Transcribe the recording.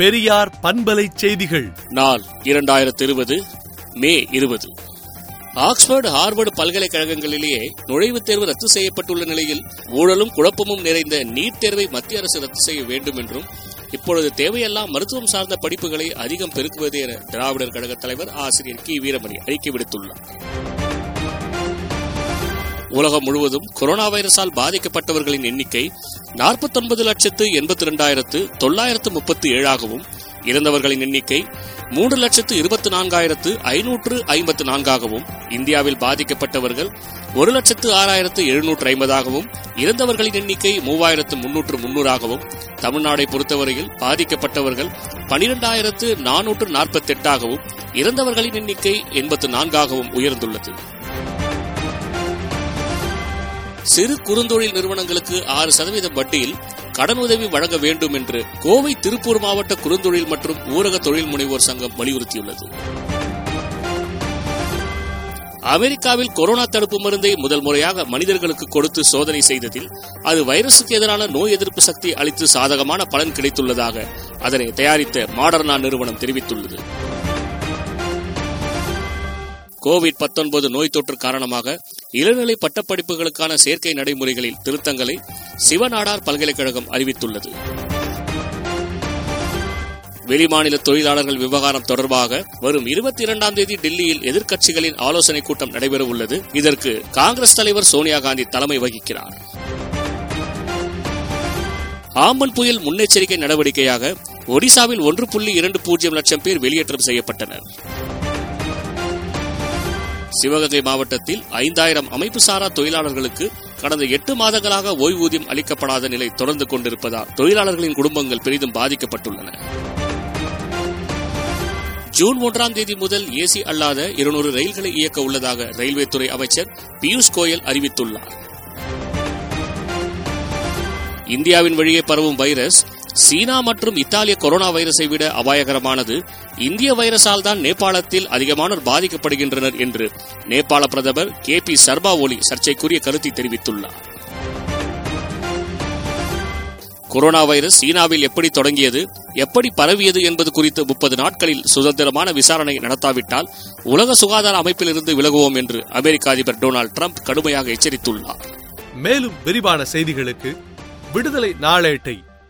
பெரியார் பண்பலை செய்திகள். நாள் இரண்டாயிரத்தி இருபது மே இருபது. ஆக்ஸ்போர்டு ஹார்வர்டு பல்கலைக்கழகங்களிலேயே நுழைவுத் தேர்வு ரத்து செய்யப்பட்டுள்ள நிலையில் ஊழலும் குழப்பமும் நிறைந்த நீட் தேர்வை மத்திய அரசு ரத்து செய்ய வேண்டும் என்றும் இப்பொழுது தேவையெல்லாம் மருத்துவம் சார்ந்த படிப்புகளை அதிகம் பெருக்குவது என திராவிடர் கழக தலைவர் ஆசிரியர் கி. வீரமணி அறிக்கை விடுத்துள்ளார். உலகம் முழுவதும் கொரோனா வைரஸால் பாதிக்கப்பட்டவர்களின் எண்ணிக்கை நாற்பத்தொன்பது லட்சத்து எண்பத்தி இரண்டாயிரத்து தொள்ளாயிரத்து முப்பத்தி ஏழாகவும் இறந்தவர்களின் எண்ணிக்கை மூன்று லட்சத்து இருபத்தி நான்காயிரத்து ஐநூற்று ஐம்பத்து நான்காகவும் இந்தியாவில் பாதிக்கப்பட்டவர்கள் ஒரு லட்சத்து ஆறாயிரத்து எழுநூற்று ஐம்பதாகவும் இறந்தவர்களின் எண்ணிக்கை மூவாயிரத்து முன்னூற்று முன்னூறாகவும் தமிழ்நாடை பொறுத்தவரையில் பாதிக்கப்பட்டவர்கள் பனிரெண்டாயிரத்து நானூற்று நாற்பத்தி எட்டாகவும் இறந்தவர்களின் எண்ணிக்கை எண்பத்து நான்காகவும் உயர்ந்துள்ளது. சிறு குறுந்தொழில் நிறுவனங்களுக்கு ஆறு சதவீதம் வட்டியில் கடனுதவி வழங்க வேண்டும் என்று கோவை திருப்பூர் மாவட்ட குறுந்தொழில் மற்றும் ஊரக தொழில் முனைவோர் சங்கம் வலியுறுத்தியுள்ளது. அமெரிக்காவில் கொரோனா தடுப்பு மருந்தை முதல் முறையாக மனிதர்களுக்கு கொடுத்து சோதனை செய்ததில் அது வைரசுக்கு எதிரான நோய் எதிர்ப்பு சக்தி அளித்து சாதகமான பலன் கிடைத்துள்ளதாக அதனை தயாரித்த மாடர்னா நிறுவனம் தெரிவித்துள்ளது. கோவிட் 19 நோய் தொற்று காரணமாக இளநிலை பட்டப்படிப்புகளுக்கான சேர்க்கை நடைமுறைகளில் திருத்தங்களை சிவநாடார் பல்கலைக்கழகம் அறிவித்துள்ளது. வெளிமாநில தொழிலாளர்கள் விவகாரம் தொடர்பாக வரும் இருபத்தி இரண்டாம் தேதி டெல்லியில் எதிர்க்கட்சிகளின் ஆலோசனைக் கூட்டம் நடைபெறவுள்ளது. இதற்கு காங்கிரஸ் தலைவர் சோனியா காந்தி தலைமை வகிக்கிறார். ஆம்பன் புயல் முன்னெச்சரிக்கை நடவடிக்கையாக ஒடிசாவில் ஒன்று புள்ளி இரண்டு பூஜ்ஜியம் லட்சம் பேர் வெளியேற்றம் செய்யப்பட்டனர். சிவகங்கை மாவட்டத்தில் ஐந்தாயிரம் அமைப்பு சாரா தொழிலாளர்களுக்கு கடந்த எட்டு மாதங்களாக ஓய்வூதியம் அளிக்கப்படாத நிலை தொடர்ந்து கொண்டிருப்பதால் தொழிலாளர்களின் குடும்பங்கள் பெரிதும் பாதிக்கப்பட்டுள்ளன. ஜூன் ஒன்றாம் தேதி முதல் ஏசி அல்லாத இருநூறு ரயில்களை இயக்க உள்ளதாக ரயில்வே துறை அமைச்சர் பியூஷ் கோயல் அறிவித்துள்ளார். இந்தியாவின் வழியே பரவும் வைரஸ் சீனா மற்றும் இத்தாலிய கொரோனா வைரஸை விட அபாயகரமானது இந்திய வைரஸால் தான் நேபாளத்தில் அதிகமானோர் பாதிக்கப்படுகின்றனர் என்று நேபாள பிரதமர் கே பி சர்மா ஒலி சர்ச்சைக்குரிய கருத்தை தெரிவித்துள்ளார். கொரோனா வைரஸ் சீனாவில் எப்படி தொடங்கியது எப்படி பரவியது என்பது குறித்து முப்பது நாட்களில் சுதந்திரமான விசாரணை நடத்தாவிட்டால் உலக சுகாதார அமைப்பிலிருந்து விலகுவோம் என்று அமெரிக்க அதிபர் டொனால்டு டிரம்ப் கடுமையாக எச்சரித்துள்ளார். மேலும் விரிவான செய்திகளுக்கு விடுதலை நாளேட்டை